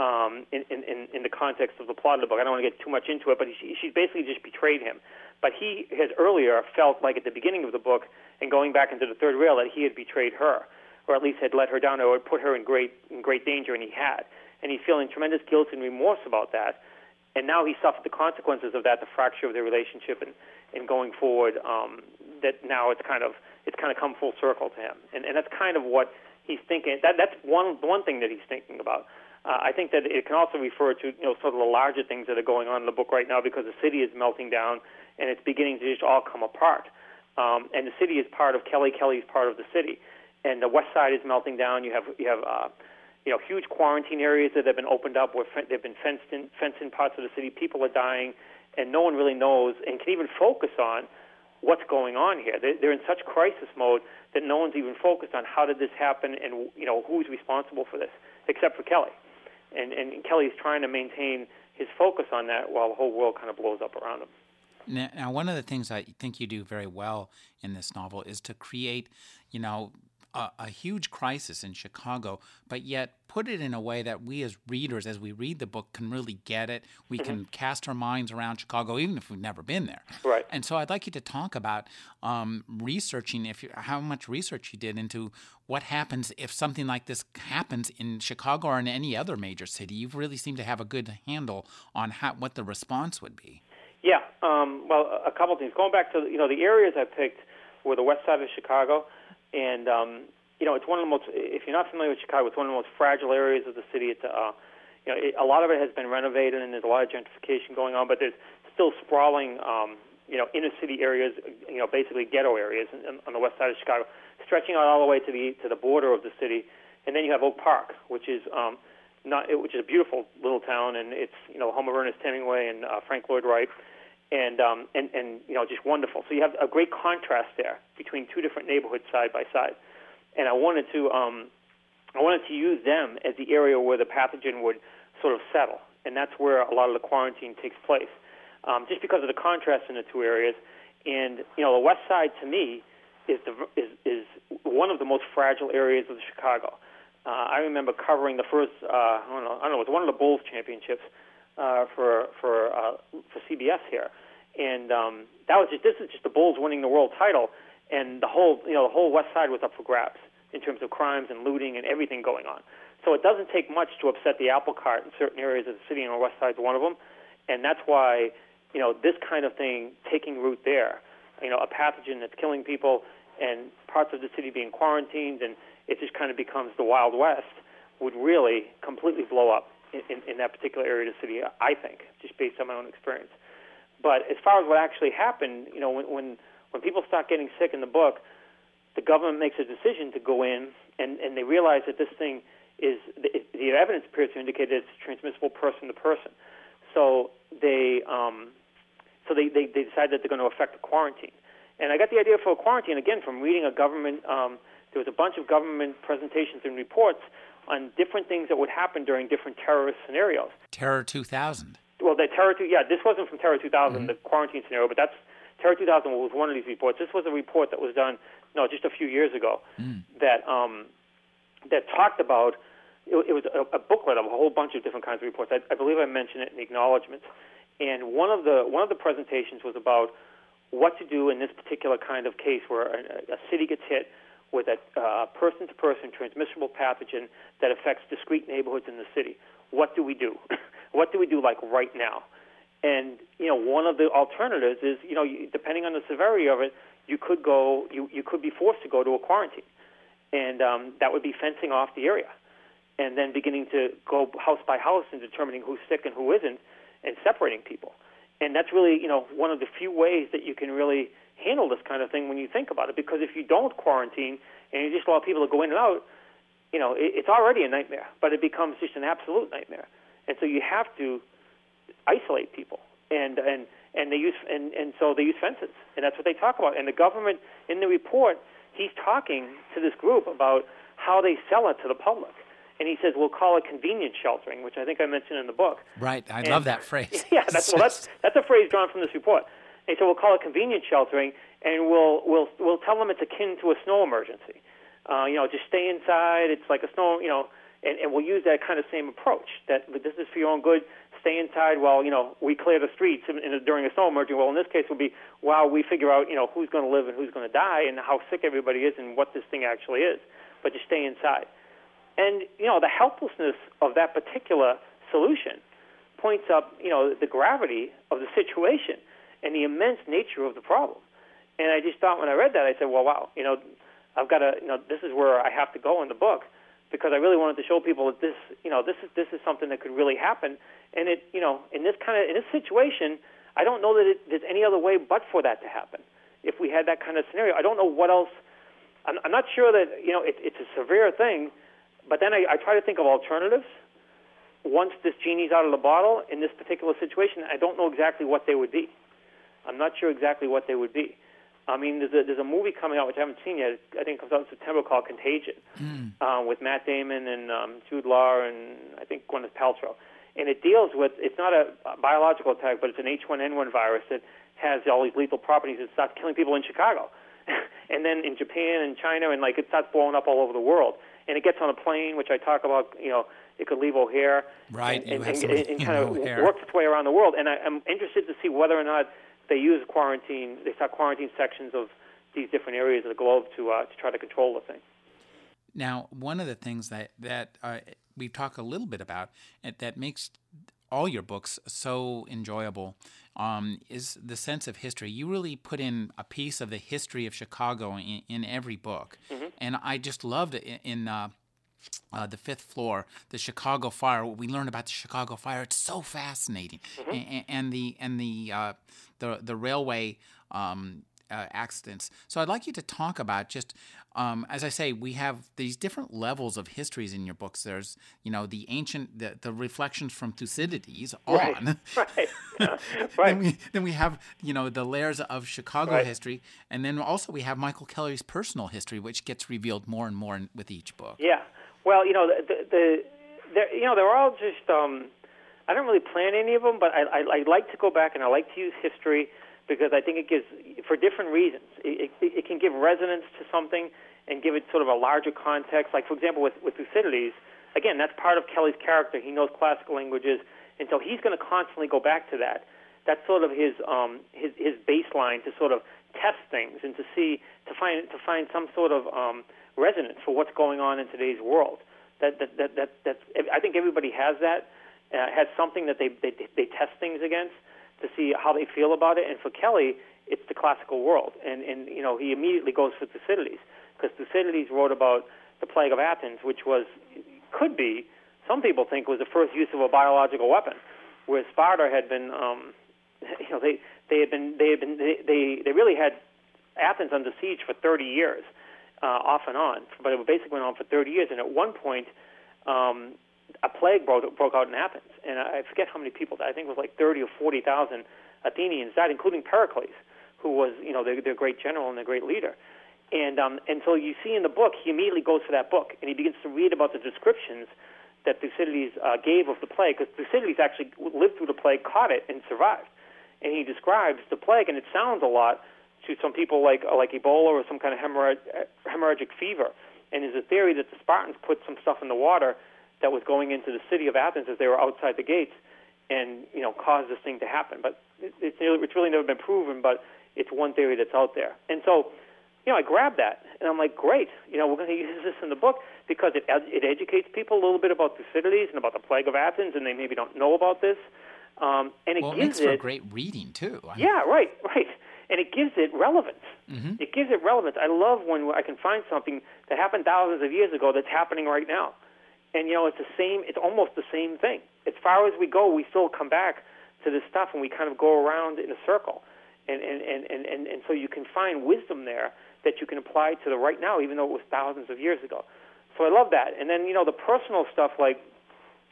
um, in, in in the context of the plot of the book. I don't want to get too much into it, but he, she's basically just betrayed him. But he has earlier felt like at the beginning of the book and going back into the third rail that he had betrayed her, or at least had let her down, or had put her in great in great danger, and he had. And he's feeling tremendous guilt and remorse about that. And now he suffered the consequences of that, the fracture of their relationship, and and going forward, um, that now it's kind of it's kind of come full circle to him, and and that's kind of what he's thinking. That that's one one thing that he's thinking about. Uh, I think that it can also refer to you know sort of the larger things that are going on in the book right now because the city is melting down and it's beginning to just all come apart. Um, and the city is part of Kelly. Kelly's part of the city, and the west side is melting down. You have you have uh, you know huge quarantine areas that have been opened up where fe- they've been fenced in fenced in parts of the city. People are dying, and no one really knows and can even focus on what's going on here. They're, in such crisis mode that no one's even focused on how did this happen and you know who's responsible for this, except for Kelly. And and Kelly's trying to maintain his focus on that while the whole world kind of blows up around him. Now, one of the things I think you do very well in this novel is to create, you know, a, a, huge crisis in Chicago, but yet put it in a way that we as readers, as we read the book, can really get it. We mm-hmm. can cast our minds around Chicago, even if we've never been there. Right. And so I'd like you to talk about um, researching, if you, how much research you did into what happens if something like this happens in Chicago or in any other major city. You really seem to have a good handle on how, what the response would be. Yeah. Um, well, a couple things. Going back to you know the areas I picked were the west side of Chicago and um, you know, it's one of the most. If you're not familiar with Chicago, it's one of the most fragile areas of the city. It's uh, you know, it, a lot of it has been renovated, and there's a lot of gentrification going on, but there's still sprawling, um, you know, inner city areas, you know, basically ghetto areas in, on the west side of Chicago, stretching out all the way to the to the border of the city. And then you have Oak Park, which is um, not, which is a beautiful little town, and it's you know home of Ernest Hemingway and uh, Frank Lloyd Wright. And um, and and you know just wonderful. So you have a great contrast there between two different neighborhoods side by side, and I wanted to um, I wanted to use them as the area where the pathogen would sort of settle, and that's where a lot of the quarantine takes place, um, just because of the contrast in the two areas. And you know the west side to me is the is is one of the most fragile areas of Chicago. Uh, I remember covering the first uh, I don't know I don't know it was one of the Bulls championships uh, for for uh, for CBS here, and um, that was just this is just the Bulls winning the world title, and the whole you know the whole West Side was up for grabs in terms of crimes and looting and everything going on. So it doesn't take much to upset the apple cart in certain areas of the city, and the West Side is one of them, and that's why you know this kind of thing taking root there, you know a pathogen that's killing people and parts of the city being quarantined, and it just kind of becomes the Wild West, would really completely blow up in, in, that particular area of the city, I think, just based on my own experience. But as far as what actually happened, you know, when, when, when people start getting sick in the book, the government makes a decision to go in and, and they realize that this thing is, the, the evidence appears to indicate that it's transmissible person to person. So they, um, so they, they, they decide that they're going to affect the quarantine. And I got the idea for a quarantine, again, from reading a government, um, there was a bunch of government presentations and reports on different things that would happen during different terrorist scenarios. Terror 2000. Well, the Terror, two, yeah, this wasn't from Terror 2000, mm-hmm. the quarantine scenario, but that's Terror 2000 was one of these reports. This was a report that was done, no, just a few years ago, mm. that um, that talked about. It, it was a, a, booklet of a whole bunch of different kinds of reports. I, I believe I mentioned it in the acknowledgments, and one of the one of the presentations was about what to do in this particular kind of case where a, a city gets hit with a person to person transmissible pathogen that affects discrete neighborhoods in the city. What do we do? what do we do like right now? And you know, one of the alternatives is you know, depending on the severity of it, you could go, you you could be forced to go to a quarantine, and um, that would be fencing off the area, and then beginning to go house by house and determining who's sick and who isn't, and separating people. And that's really you know one of the few ways that you can really handle this kind of thing when you think about it. Because if you don't quarantine and you just allow people to go in and out, you know, it, it's already a nightmare, but it becomes just an absolute nightmare. And so you have to isolate people, and and and they use and and so they use fences, and that's what they talk about. And the government in the report, he's talking to this group about how they sell it to the public. And he says we'll call it convenience sheltering, which I think I mentioned in the book. Right, I and, love that phrase. Yeah, that's well, that's that's a phrase drawn from this report. And so we'll call it convenient sheltering, and we'll we'll we'll tell them it's akin to a snow emergency. Uh, you know, just stay inside. It's like a snow. You know, and, and we'll use that kind of same approach. That this is for your own good. Stay inside while you know we clear the streets in, in, during a snow emergency. Well, in this case, will be while we figure out you know who's going to live and who's going to die, and how sick everybody is, and what this thing actually is. But just stay inside. And you know the helplessness of that particular solution points up you know the gravity of the situation and the immense nature of the problem. And I just thought when I read that, I said, well, wow, you know, I've got to, you know, this is where I have to go in the book because I really wanted to show people that this, you know, this is this is something that could really happen. And it, you know, in this kind of in this situation, I don't know that it, there's any other way but for that to happen. If we had that kind of scenario, I don't know what else. I'm, I'm not sure that you know it, it's a severe thing, but then I, I try to think of alternatives. Once this genie's out of the bottle in this particular situation, I don't know exactly what they would be. I'm not sure exactly what they would be. I mean, there's a, there's a movie coming out which I haven't seen yet. I think it comes out in September called Contagion, mm. uh, with Matt Damon and um, Jude Law and I think Gwyneth Paltrow. And it deals with it's not a biological attack, but it's an H1N1 virus that has all these lethal properties. It starts killing people in Chicago, and then in Japan and China, and like it starts blowing up all over the world. And it gets on a plane, which I talk about. You know, it could leave O'Hare, right? And, and, and, and kind of works its way around the world. And I, I'm interested to see whether or not they use quarantine. They start quarantine sections of these different areas of the globe to uh, to try to control the thing. Now, one of the things that that uh, we've talked a little bit about that makes all your books so enjoyable um, is the sense of history. You really put in a piece of the history of Chicago in, in every book, mm-hmm. and I just loved it in. in uh, uh, the fifth floor, the Chicago fire. What we learned about the Chicago fire, it's so fascinating, mm-hmm. and, and, the and the uh, the the railway um, uh, accidents. So I'd like you to talk about just, um, as I say, we have these different levels of histories in your books. There's, you know, the ancient, the, the reflections from Thucydides on. Right. Right. Yeah. right. then, we, then we have, you know, the layers of Chicago right. history, and then also we have Michael Kelly's personal history, which gets revealed more and more in, with each book. Yeah. Well, you know, the, the, the you know, they're all just. Um, I don't really plan any of them, but I, I, I like to go back and I like to use history because I think it gives, for different reasons, it, it, it can give resonance to something and give it sort of a larger context. Like, for example, with, with Thucydides, again, that's part of Kelly's character. He knows classical languages, and so he's going to constantly go back to that. That's sort of his, um, his, his baseline to sort of test things and to see, to find, to find some sort of um, resonance for what's going on in today's world. That, that, that, that, that's, I think everybody has that uh, has something that they, they they test things against to see how they feel about it. And for Kelly, it's the classical world, and and you know he immediately goes for Thucydides because Thucydides wrote about the plague of Athens, which was could be some people think was the first use of a biological weapon, where Sparta had been, um, you know, they they had been they had been they they, they really had Athens under siege for 30 years, uh, off and on, but it basically went on for 30 years, and at one point. Um, a plague broke, broke out in Athens, and I forget how many people. I think it was like 30 or 40 thousand Athenians died, including Pericles, who was you know their, their great general and their great leader. And um, and so you see in the book, he immediately goes for that book, and he begins to read about the descriptions that Thucydides uh, gave of the plague, because Thucydides actually lived through the plague, caught it, and survived. And he describes the plague, and it sounds a lot to some people like uh, like Ebola or some kind of hemorrhag- hemorrhagic fever. And there's a theory that the Spartans put some stuff in the water that was going into the city of Athens as they were outside the gates, and you know caused this thing to happen. But it, it's it's really never been proven, but it's one theory that's out there. And so, you know, I grabbed that, and I'm like, great, you know, we're going to use this in the book because it it educates people a little bit about Thucydides and about the plague of Athens, and they maybe don't know about this. Um, and it well, it gives makes for great reading too. I yeah, right, right. And it gives it relevance. Mm-hmm. It gives it relevance. I love when I can find something that happened thousands of years ago that's happening right now. And you know, it's the same. It's almost the same thing. As far as we go, we still come back to this stuff, and we kind of go around in a circle. And and and and and, and so you can find wisdom there that you can apply to the right now, even though it was thousands of years ago. So I love that. And then you know, the personal stuff like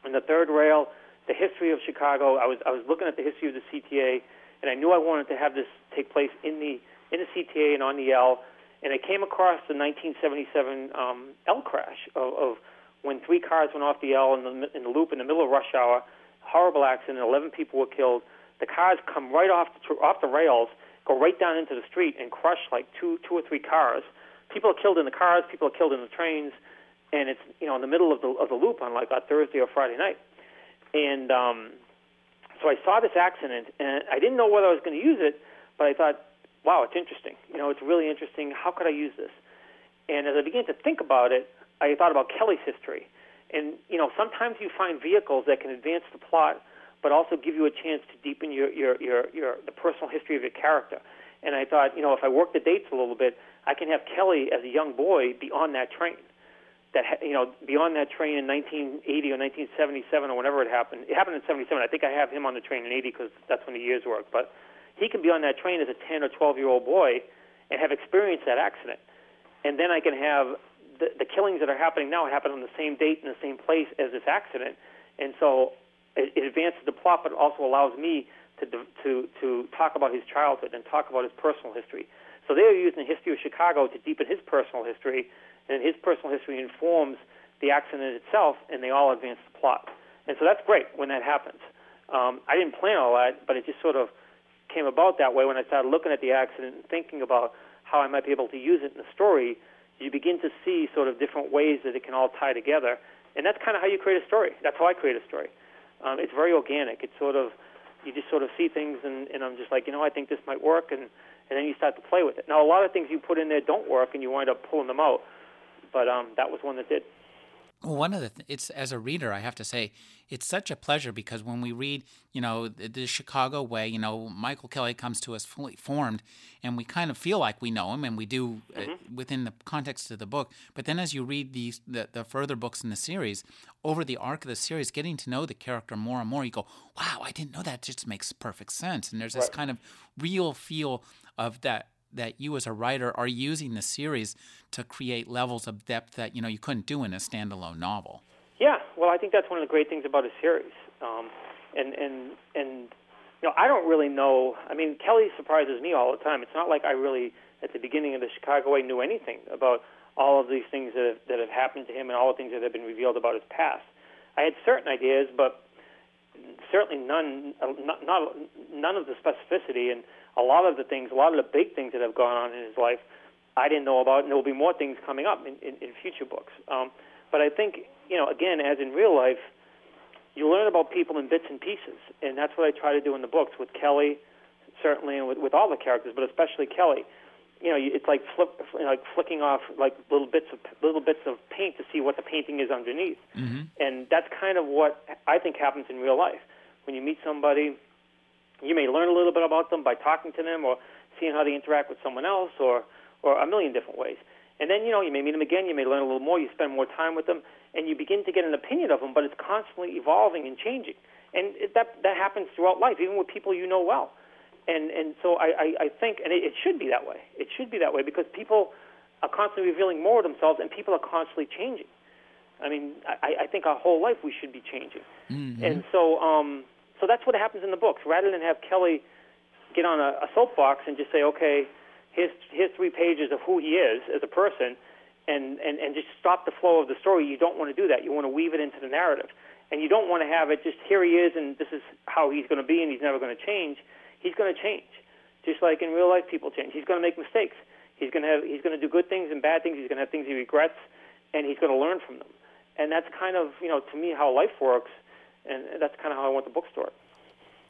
in the third rail, the history of Chicago. I was I was looking at the history of the CTA, and I knew I wanted to have this take place in the in the CTA and on the L. And I came across the 1977 um, L crash of, of when three cars went off the L in the, in the loop in the middle of rush hour. Horrible accident. 11 people were killed. The cars come right off the, off the rails, go right down into the street, and crush like two, two or three cars. People are killed in the cars. People are killed in the trains, and it's you know in the middle of the of the loop on like a Thursday or Friday night. And um, so I saw this accident, and I didn't know whether I was going to use it, but I thought, wow, it's interesting. You know, it's really interesting. How could I use this? And as I began to think about it, I thought about Kelly's history. And, you know, sometimes you find vehicles that can advance the plot, but also give you a chance to deepen your, your, your, your the personal history of your character. And I thought, you know, if I work the dates a little bit, I can have Kelly as a young boy be on that train. That you know, beyond that train in 1980 or 1977 or whenever it happened. It happened in 77. I think I have him on the train in 80 because that's when the years work. But he can be on that train as a 10 or 12 year old boy and have experienced that accident. And then I can have the, the killings that are happening now happen on the same date in the same place as this accident, and so it, it advances the plot, but it also allows me to to to talk about his childhood and talk about his personal history. So they are using the history of Chicago to deepen his personal history, and his personal history informs the accident itself, and they all advance the plot. And so that's great when that happens. Um, I didn't plan all that, but it just sort of came about that way when I started looking at the accident and thinking about how I might be able to use it in the story you begin to see sort of different ways that it can all tie together. And that's kind of how you create a story. That's how I create a story. Um, it's very organic. It's sort of, you just sort of see things, and, and I'm just like, you know, I think this might work, and, and then you start to play with it. Now, a lot of things you put in there don't work, and you wind up pulling them out. But um, that was one that did. Well, one of the th- it's as a reader, I have to say, it's such a pleasure because when we read, you know, the, the, Chicago way, you know, Michael Kelly comes to us fully formed, and we kind of feel like we know him, and we do uh, mm-hmm. uh, within the context of the book. But then, as you read these the, the further books in the series, over the arc of the series, getting to know the character more and more, you go, "Wow, I didn't know that." It just makes perfect sense, and there's this right. kind of real feel of that that you as a writer are using the series to create levels of depth that you know you couldn't do in a standalone novel. Yeah, well, I think that's one of the great things about a series, um, and and and you know I don't really know. I mean, Kelly surprises me all the time. It's not like I really at the beginning of the Chicago Way knew anything about all of these things that have, that have happened to him and all the things that have been revealed about his past. I had certain ideas, but certainly none, not, not none of the specificity and a lot of the things, a lot of the big things that have gone on in his life, I didn't know about, and there will be more things coming up in, in, in future books. Um, but I think, you know, again, as in real life, you learn about people in bits and pieces, and that's what I try to do in the books with Kelly, certainly, and with, with all the characters, but especially Kelly you know, it's like flip, like flicking off like little bits of little bits of paint to see what the painting is underneath, mm-hmm. and that's kind of what I think happens in real life. When you meet somebody, you may learn a little bit about them by talking to them or seeing how they interact with someone else, or or a million different ways. And then you know you may meet them again, you may learn a little more, you spend more time with them, and you begin to get an opinion of them. But it's constantly evolving and changing, and it, that that happens throughout life, even with people you know well and and so I, I, I think, and it, it should be that way. It should be that way because people are constantly revealing more of themselves, and people are constantly changing. I mean, I, I think our whole life we should be changing, mm-hmm. and so um, so that's what happens in the books. Rather than have Kelly get on a, a soapbox and just say, okay, here's here's three pages of who he is as a person, and and and just stop the flow of the story. You don't want to do that. You want to weave it into the narrative, and you don't want to have it just here he is, and this is how he's going to be, and he's never going to change he's going to change. Just like in real life, people change. He's going to make mistakes. He's going to have. He's going to do good things and bad things. He's going to have things he regrets, and he's going to learn from them. And that's kind of you know to me how life works, and that's kind of how I want the book story.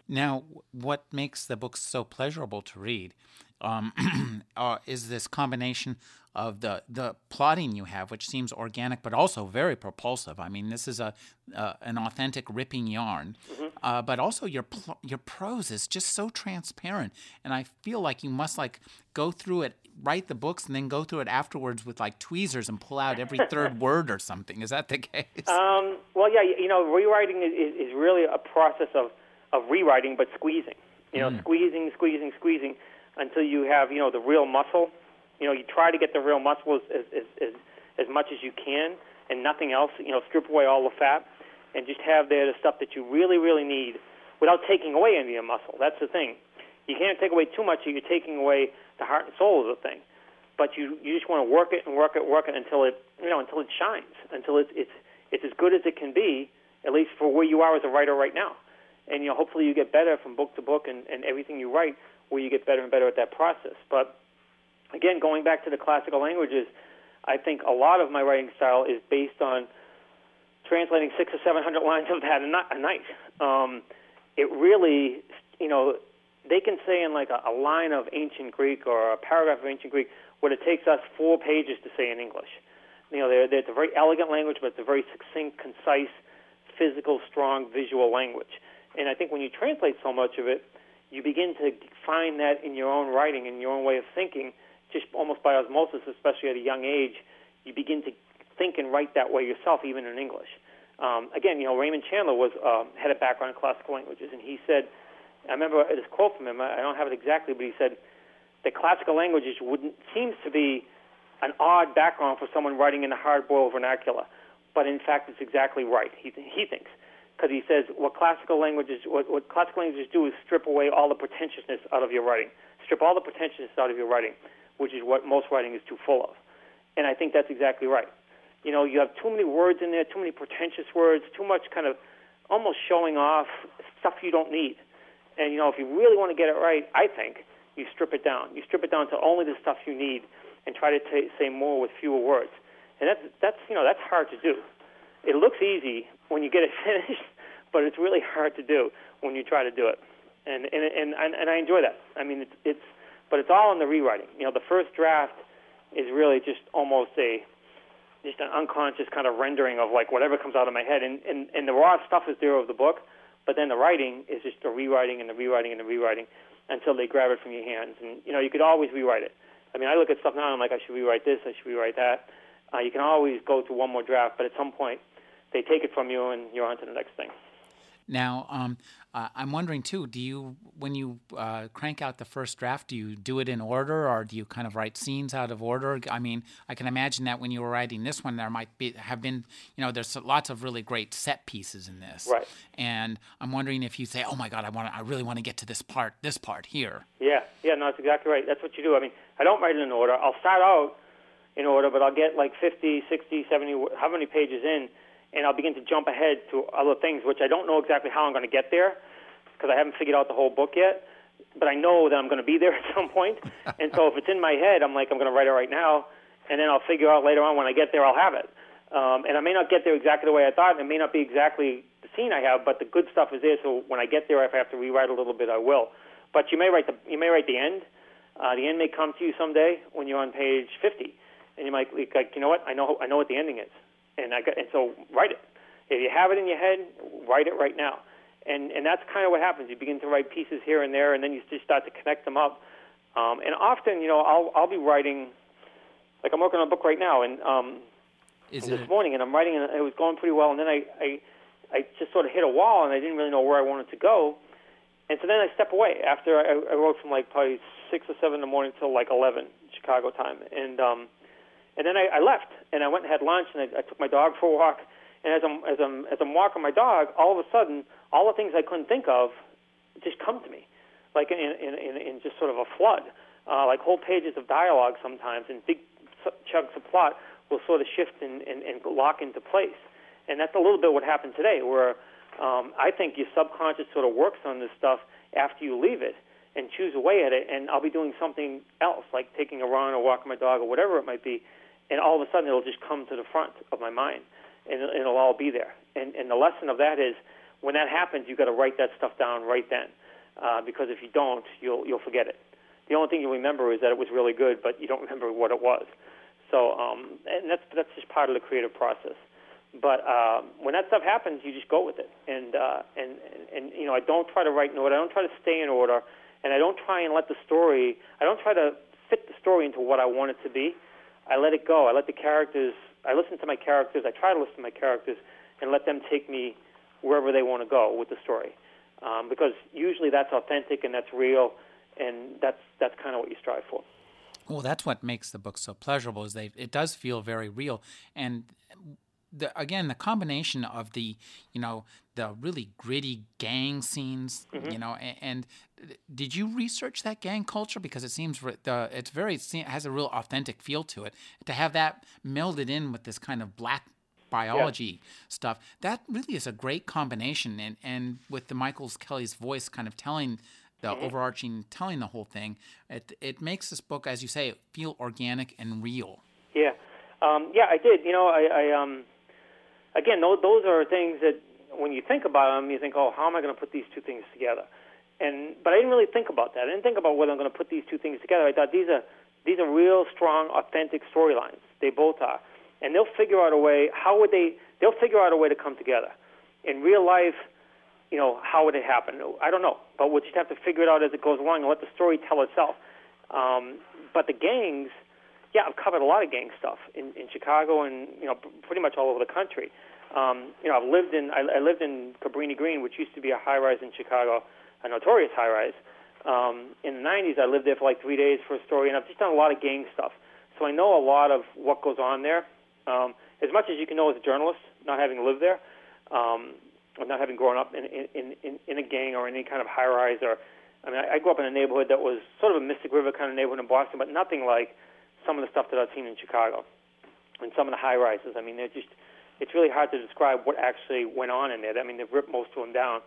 Now, what makes the books so pleasurable to read um, uh, is this combination of the the plotting you have, which seems organic but also very propulsive. I mean, this is a uh, an authentic ripping yarn, mm-hmm. uh, but also your pl- your prose is just so transparent, and I feel like you must like go through it, write the books, and then go through it afterwards with like tweezers and pull out every third word or something. Is that the case? Um, well, yeah, you know, rewriting is, is really a process of of rewriting, but squeezing. You know, mm. squeezing, squeezing, squeezing until you have you know the real muscle you know, you try to get the real muscle as, as, as, as much as you can and nothing else. You know, strip away all the fat and just have there the stuff that you really, really need without taking away any of the muscle. That's the thing. You can't take away too much, or you're taking away the heart and soul of the thing. But you you just want to work it and work it, work it until it you know until it shines, until it's it's it's as good as it can be, at least for where you are as a writer right now. And you know, hopefully you get better from book to book and, and everything you write, where you get better and better at that process. But again, going back to the classical languages, I think a lot of my writing style is based on translating six or seven hundred lines of that a night. Um, it really, you know, they can say in like a, a line of ancient Greek or a paragraph of ancient Greek what it takes us four pages to say in English. You know, they're, they're, it's a very elegant language, but it's a very succinct, concise, physical, strong, visual language. And I think when you translate so much of it, you begin to find that in your own writing, in your own way of thinking, just almost by osmosis, especially at a young age, you begin to think and write that way yourself, even in English. Um, again, you know, Raymond Chandler was um, had a background in classical languages, and he said, I remember this quote from him. I don't have it exactly, but he said that classical languages wouldn't seems to be an odd background for someone writing in a hard-boiled vernacular, but in fact, it's exactly right. He he thinks because he says what classical languages what, what classical languages do is strip away all the pretentiousness out of your writing, strip all the pretentiousness out of your writing which is what most writing is too full of. And I think that's exactly right. You know, you have too many words in there, too many pretentious words, too much kind of almost showing off stuff you don't need. And you know, if you really want to get it right, I think you strip it down. You strip it down to only the stuff you need, and try to t- say more with fewer words. And that's that's you know that's hard to do. It looks easy when you get it finished, but it's really hard to do when you try to do it. And and and and, and I enjoy that. I mean, it's it's but it's all in the rewriting. You know, the first draft is really just almost a just an unconscious kind of rendering of like whatever comes out of my head, and and, and the raw stuff is there of the book, but then the writing is just the rewriting and the rewriting and the rewriting until they grab it from your hands, and you know you could always rewrite it. I mean, I look at stuff now and I'm like, I should rewrite this, I should rewrite that. Uh, you can always go to one more draft, but at some point they take it from you and you're on to the next thing. Now, um, uh, I'm wondering too. Do you, when you uh, crank out the first draft, do you do it in order, or do you kind of write scenes out of order? I mean, I can imagine that when you were writing this one, there might be have been, you know, there's lots of really great set pieces in this. Right. And I'm wondering if you say, "Oh my God, I want, I really want to get to this part, this part here." Yeah, yeah, no, that's exactly right. That's what you do. I mean, I don't write it in order. I'll start out in order, but I'll get like 50, 60, 70, how many pages in and I'll begin to jump ahead to other things, which I don't know exactly how I'm going to get there because I haven't figured out the whole book yet. But I know that I'm going to be there at some point. and so if it's in my head, I'm like, I'm going to write it right now, and then I'll figure out later on when I get there, I'll have it. Um, and I may not get there exactly the way I thought, and it may not be exactly the scene I have, but the good stuff is there. So when I get there, if I have to rewrite a little bit, I will. But you may write the you may write the end. Uh, the end may come to you someday when you're on page 50, and you might like, you know what? I know I know what the ending is and I got, and so write it. If you have it in your head, write it right now. And and that's kind of what happens. You begin to write pieces here and there, and then you just start to connect them up. Um, and often, you know, I'll I'll be writing, like I'm working on a book right now, and um, Is this it? morning, and I'm writing, and it was going pretty well, and then I, I I just sort of hit a wall, and I didn't really know where I wanted to go. And so then I step away after I, I wrote from like probably six or seven in the morning till like eleven Chicago time, and um, and then I, I left and I went and had lunch and I, I took my dog for a walk. And as I'm as I'm as I'm walking my dog, all of a sudden, all the things I couldn't think of just come to me, like in in in, in just sort of a flood, uh, like whole pages of dialogue sometimes and big chunks of plot will sort of shift and, and, and lock into place. And that's a little bit what happened today, where um, I think your subconscious sort of works on this stuff after you leave it and chews away at it. And I'll be doing something else, like taking a run or walking my dog or whatever it might be, and all of a sudden it'll just come to the front of my mind, and it'll, all be there. And, and the lesson of that is, when that happens, you've got to write that stuff down right then, uh, because if you don't, you'll you'll forget it. The only thing you remember is that it was really good, but you don't remember what it was. So, um, and that's that's just part of the creative process. But uh, when that stuff happens, you just go with it. And uh, and and you know, I don't try to write in order. I don't try to stay in order, and I don't try and let the story. I don't try to fit the story into what I want it to be. I let it go. I let the characters. I listen to my characters. I try to listen to my characters and let them take me wherever they want to go with the story, um, because usually that's authentic and that's real, and that's that's kind of what you strive for. Well, that's what makes the book so pleasurable. Is they it does feel very real, and the, again the combination of the you know the really gritty gang scenes, Mm-hmm. you know, and, and did you research that gang culture because it seems the it's very it has a real authentic feel to it. To have that melded in with this kind of black biology stuff, that really is a great combination, and and with the Michaels Kelly's voice kind of telling the Mm-hmm. overarching telling the whole thing it it makes this book as you say feel organic and real Yeah, um, yeah, I did. You know, I, I um, again, those, are things that when you think about them, you think, oh, how am I going to put these two things together? And but I didn't really think about that. I didn't think about whether I'm going to put these two things together. I thought these are these are real strong, authentic storylines. They both are, and they'll figure out a way. How would they? They'll figure out a way to come together. In real life, you know, how would it happen? I don't know, but we'll just have to figure it out as it goes along and let the story tell itself. Um, but the gangs, yeah, I've covered a lot of gang stuff in, in Chicago and you know pretty much all over the country. Um, you know, I've lived in I, I lived in Cabrini Green, which used to be a high rise in Chicago, a notorious high rise. Um, in the 90s, I lived there for like three days for a story, and I've just done a lot of gang stuff. So I know a lot of what goes on there. Um, as much as you can know as a journalist, not having lived there, um, or not having grown up in, in, in, in a gang or any kind of high rise. Or, I mean, I, I grew up in a neighborhood that was sort of a Mystic River kind of neighborhood in Boston, but nothing like some of the stuff that I've seen in Chicago and some of the high rises. I mean, they're just, it's really hard to describe what actually went on in there. I mean, they've ripped most of them down,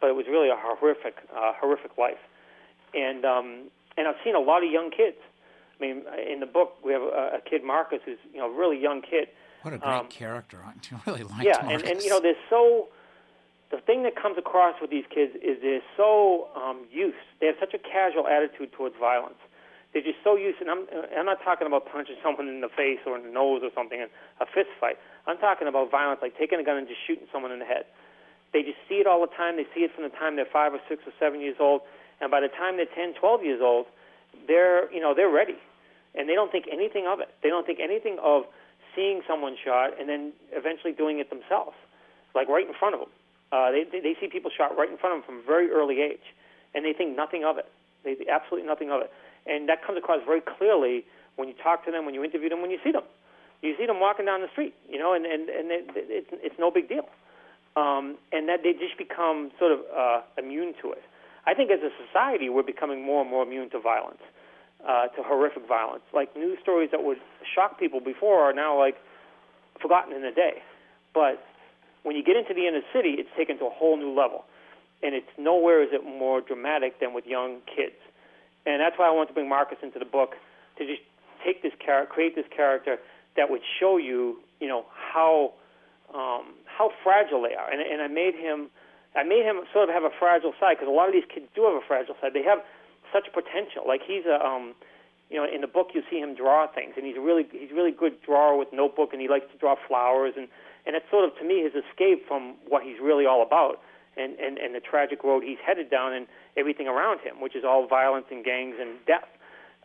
but it was really a horrific, uh, horrific life. And um, and I've seen a lot of young kids. I mean, in the book we have a, a kid, Marcus, who's you know a really young kid. what a great Um, character I really liked Yeah, and, and you know, they're so. The thing that comes across with these kids is they're so um, used. They have such a casual attitude towards violence. They're just so used, and I'm I'm not talking about punching someone in the face or in the nose or something, in a fist fight. I'm talking about violence, like taking a gun and just shooting someone in the head. They just see it all the time. They see it from the time they're five or six or seven years old, and by the time they're 10, 12 years old, they're you know they're ready, and they don't think anything of it. They don't think anything of seeing someone shot and then eventually doing it themselves, like right in front of them. Uh, they, they see people shot right in front of them from a very early age, and they think nothing of it. They absolutely nothing of it, and that comes across very clearly when you talk to them, when you interview them, when you see them. You see them walking down the street, you know, and and and it, it's it's no big deal, um, and that they just become sort of uh, immune to it. I think as a society, we're becoming more and more immune to violence, uh, to horrific violence. Like news stories that would shock people before are now like forgotten in a day. But when you get into the inner city, it's taken to a whole new level, and it's nowhere is it more dramatic than with young kids. And that's why I want to bring Marcus into the book to just take this character, create this character that would show you, you know, how um, how fragile they are. And, and I made him, I made him sort of have a fragile side because a lot of these kids do have a fragile side. They have such potential. Like he's a, um, you know, in the book you see him draw things, and he's really he's really good drawer with notebook, and he likes to draw flowers, and and it's sort of to me his escape from what he's really all about, and and and the tragic road he's headed down, and everything around him, which is all violence and gangs and death.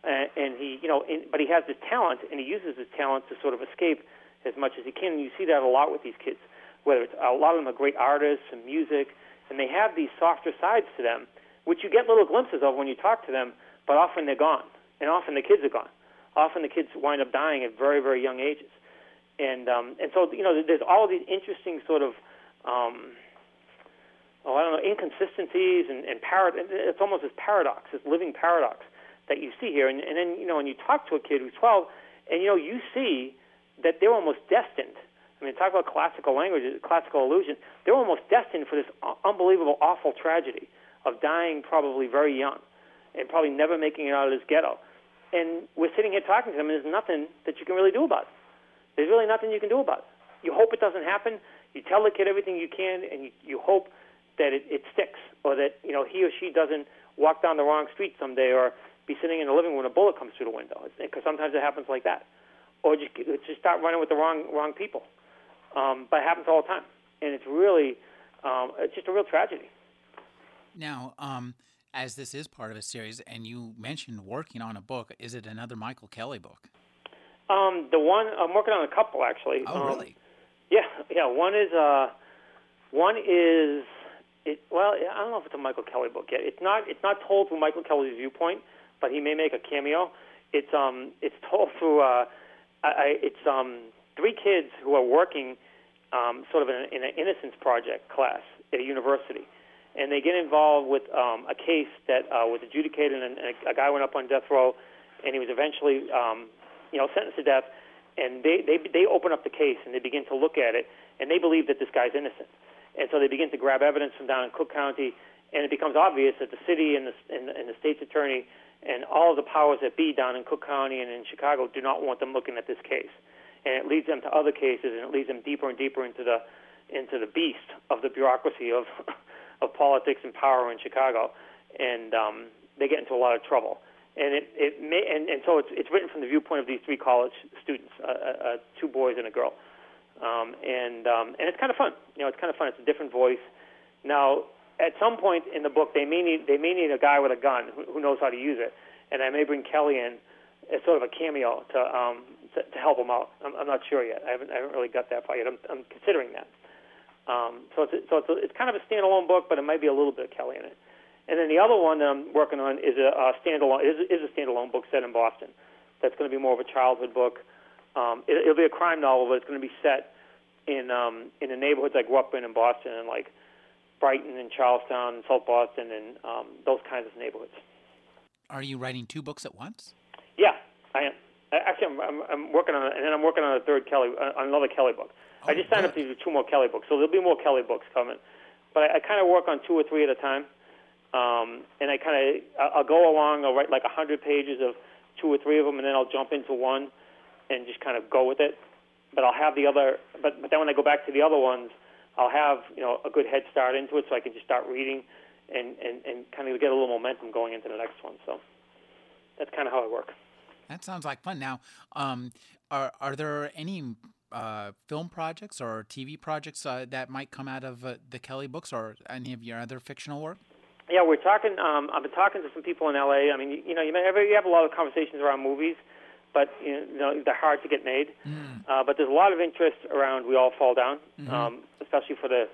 Uh, and he, you know, in, but he has this talent, and he uses his talent to sort of escape as much as he can. And you see that a lot with these kids. Whether it's a lot of them are great artists and music, and they have these softer sides to them, which you get little glimpses of when you talk to them, but often they're gone, and often the kids are gone. Often the kids wind up dying at very, very young ages, and um, and so you know, there's all these interesting sort of. Um, oh, I don't know, inconsistencies and, and parad- it's almost this paradox, this living paradox that you see here. And, and then, you know, when you talk to a kid who's 12, and, you know, you see that they're almost destined. I mean, talk about classical language, classical illusion. They're almost destined for this unbelievable, awful tragedy of dying probably very young and probably never making it out of this ghetto. And we're sitting here talking to them, and there's nothing that you can really do about it. There's really nothing you can do about it. You hope it doesn't happen. You tell the kid everything you can, and you, you hope that it, it sticks, or that you know he or she doesn't walk down the wrong street someday, or be sitting in the living room when a bullet comes through the window. Because sometimes it happens like that, or just just start running with the wrong wrong people. Um, but it happens all the time, and it's really um, it's just a real tragedy. Now, um, as this is part of a series, and you mentioned working on a book, is it another Michael Kelly book? Um, the one I'm working on a couple actually. Oh, really? Yeah, yeah. One is uh, one is it. Well, I don't know if it's a Michael Kelly book yet. It's not. It's not told from Michael Kelly's viewpoint but he may make a cameo. It's um it's told through uh, I, it's um three kids who are working um, sort of in, in an innocence project class at a university, and they get involved with um, a case that uh, was adjudicated, and a, a guy went up on death row, and he was eventually um, you know sentenced to death. And they, they they open up the case and they begin to look at it, and they believe that this guy's innocent, and so they begin to grab evidence from down in Cook County, and it becomes obvious that the city and the and, and the state's attorney and all the powers that be down in Cook County and in Chicago do not want them looking at this case, and it leads them to other cases, and it leads them deeper and deeper into the into the beast of the bureaucracy of of politics and power in Chicago, and um, they get into a lot of trouble. And it, it may, and, and so it's it's written from the viewpoint of these three college students, uh, uh, two boys and a girl, um, and um, and it's kind of fun. You know, it's kind of fun. It's a different voice. Now, at some point in the book, they may need they may need a guy with a gun who, who knows how to use it, and I may bring Kelly in as sort of a cameo to um, to, to help him out. I'm, I'm not sure yet. I haven't I haven't really got that far yet. I'm, I'm considering that. Um, so it's so it's, a, it's kind of a standalone book, but it might be a little bit of Kelly in it. And then the other one that I'm working on is a, a standalone is, is a standalone book set in Boston. That's going to be more of a childhood book. Um, it, it'll be a crime novel, but it's going to be set in um, in the neighborhoods I grew up in in Boston, and like Brighton and Charlestown and South Boston and um, those kinds of neighborhoods. Are you writing two books at once? Yeah, I am. Actually, I'm, I'm, I'm working on, and then I'm working on a third Kelly, uh, another Kelly book. Oh, I just signed good. up to do two more Kelly books, so there'll be more Kelly books coming. But I, I kind of work on two or three at a time, um, and I kind of I'll go along. I'll write like a hundred pages of two or three of them, and then I'll jump into one and just kind of go with it. But I'll have the other. But but then when I go back to the other ones, I'll have you know a good head start into it, so I can just start reading and and and kind of get a little momentum going into the next one. So that's kind of how I work. That sounds like fun. Now, um, are are there any uh, film projects or TV projects uh, that might come out of uh, the Kelly books or any of your other fictional work? Yeah, we're talking. Um, I've been talking to some people in LA. I mean, you, you know, you, may, you have a lot of conversations around movies, but you know they're hard to get made. Mm. Uh, but there's a lot of interest around "We All Fall Down," mm-hmm. um, especially for the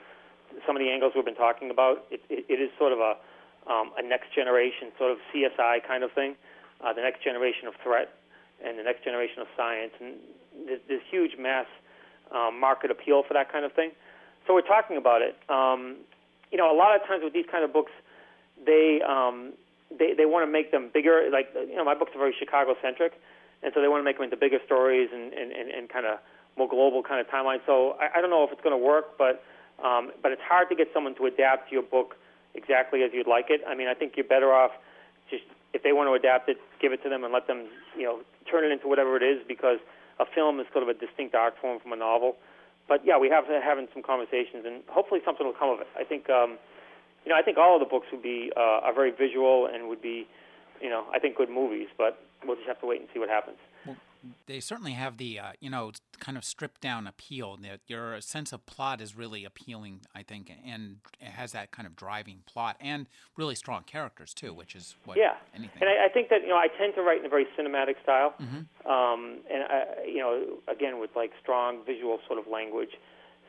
some of the angles we've been talking about. It, it, it is sort of a um, a next generation sort of CSI kind of thing, uh, the next generation of threat and the next generation of science, and there's, there's huge mass um, market appeal for that kind of thing. So we're talking about it. Um, you know, a lot of times with these kind of books, they um, they they want to make them bigger. Like you know, my books are very Chicago centric, and so they want to make them into bigger stories and and, and, and kind of more global kind of timeline. So I, I don't know if it's going to work, but um, but it's hard to get someone to adapt your book exactly as you'd like it. I mean, I think you're better off just if they want to adapt it, give it to them and let them you know turn it into whatever it is because a film is sort of a distinct art form from a novel. But yeah, we have having some conversations and hopefully something will come of it. I think um, you know I think all of the books would be uh, are very visual and would be you know I think good movies, but we'll just have to wait and see what happens they certainly have the uh, you know kind of stripped down appeal. That your sense of plot is really appealing, I think, and it has that kind of driving plot and really strong characters too, which is what yeah. Anything. And I, I think that you know I tend to write in a very cinematic style, mm-hmm. um, and I, you know again with like strong visual sort of language.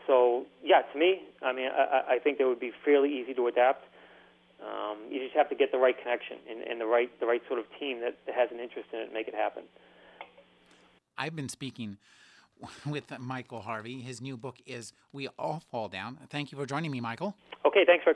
So yeah, to me, I mean, I, I think they would be fairly easy to adapt. Um, you just have to get the right connection and, and the right the right sort of team that has an interest in it and make it happen. I've been speaking with Michael Harvey. His new book is We All Fall Down. Thank you for joining me, Michael. Okay, thanks for.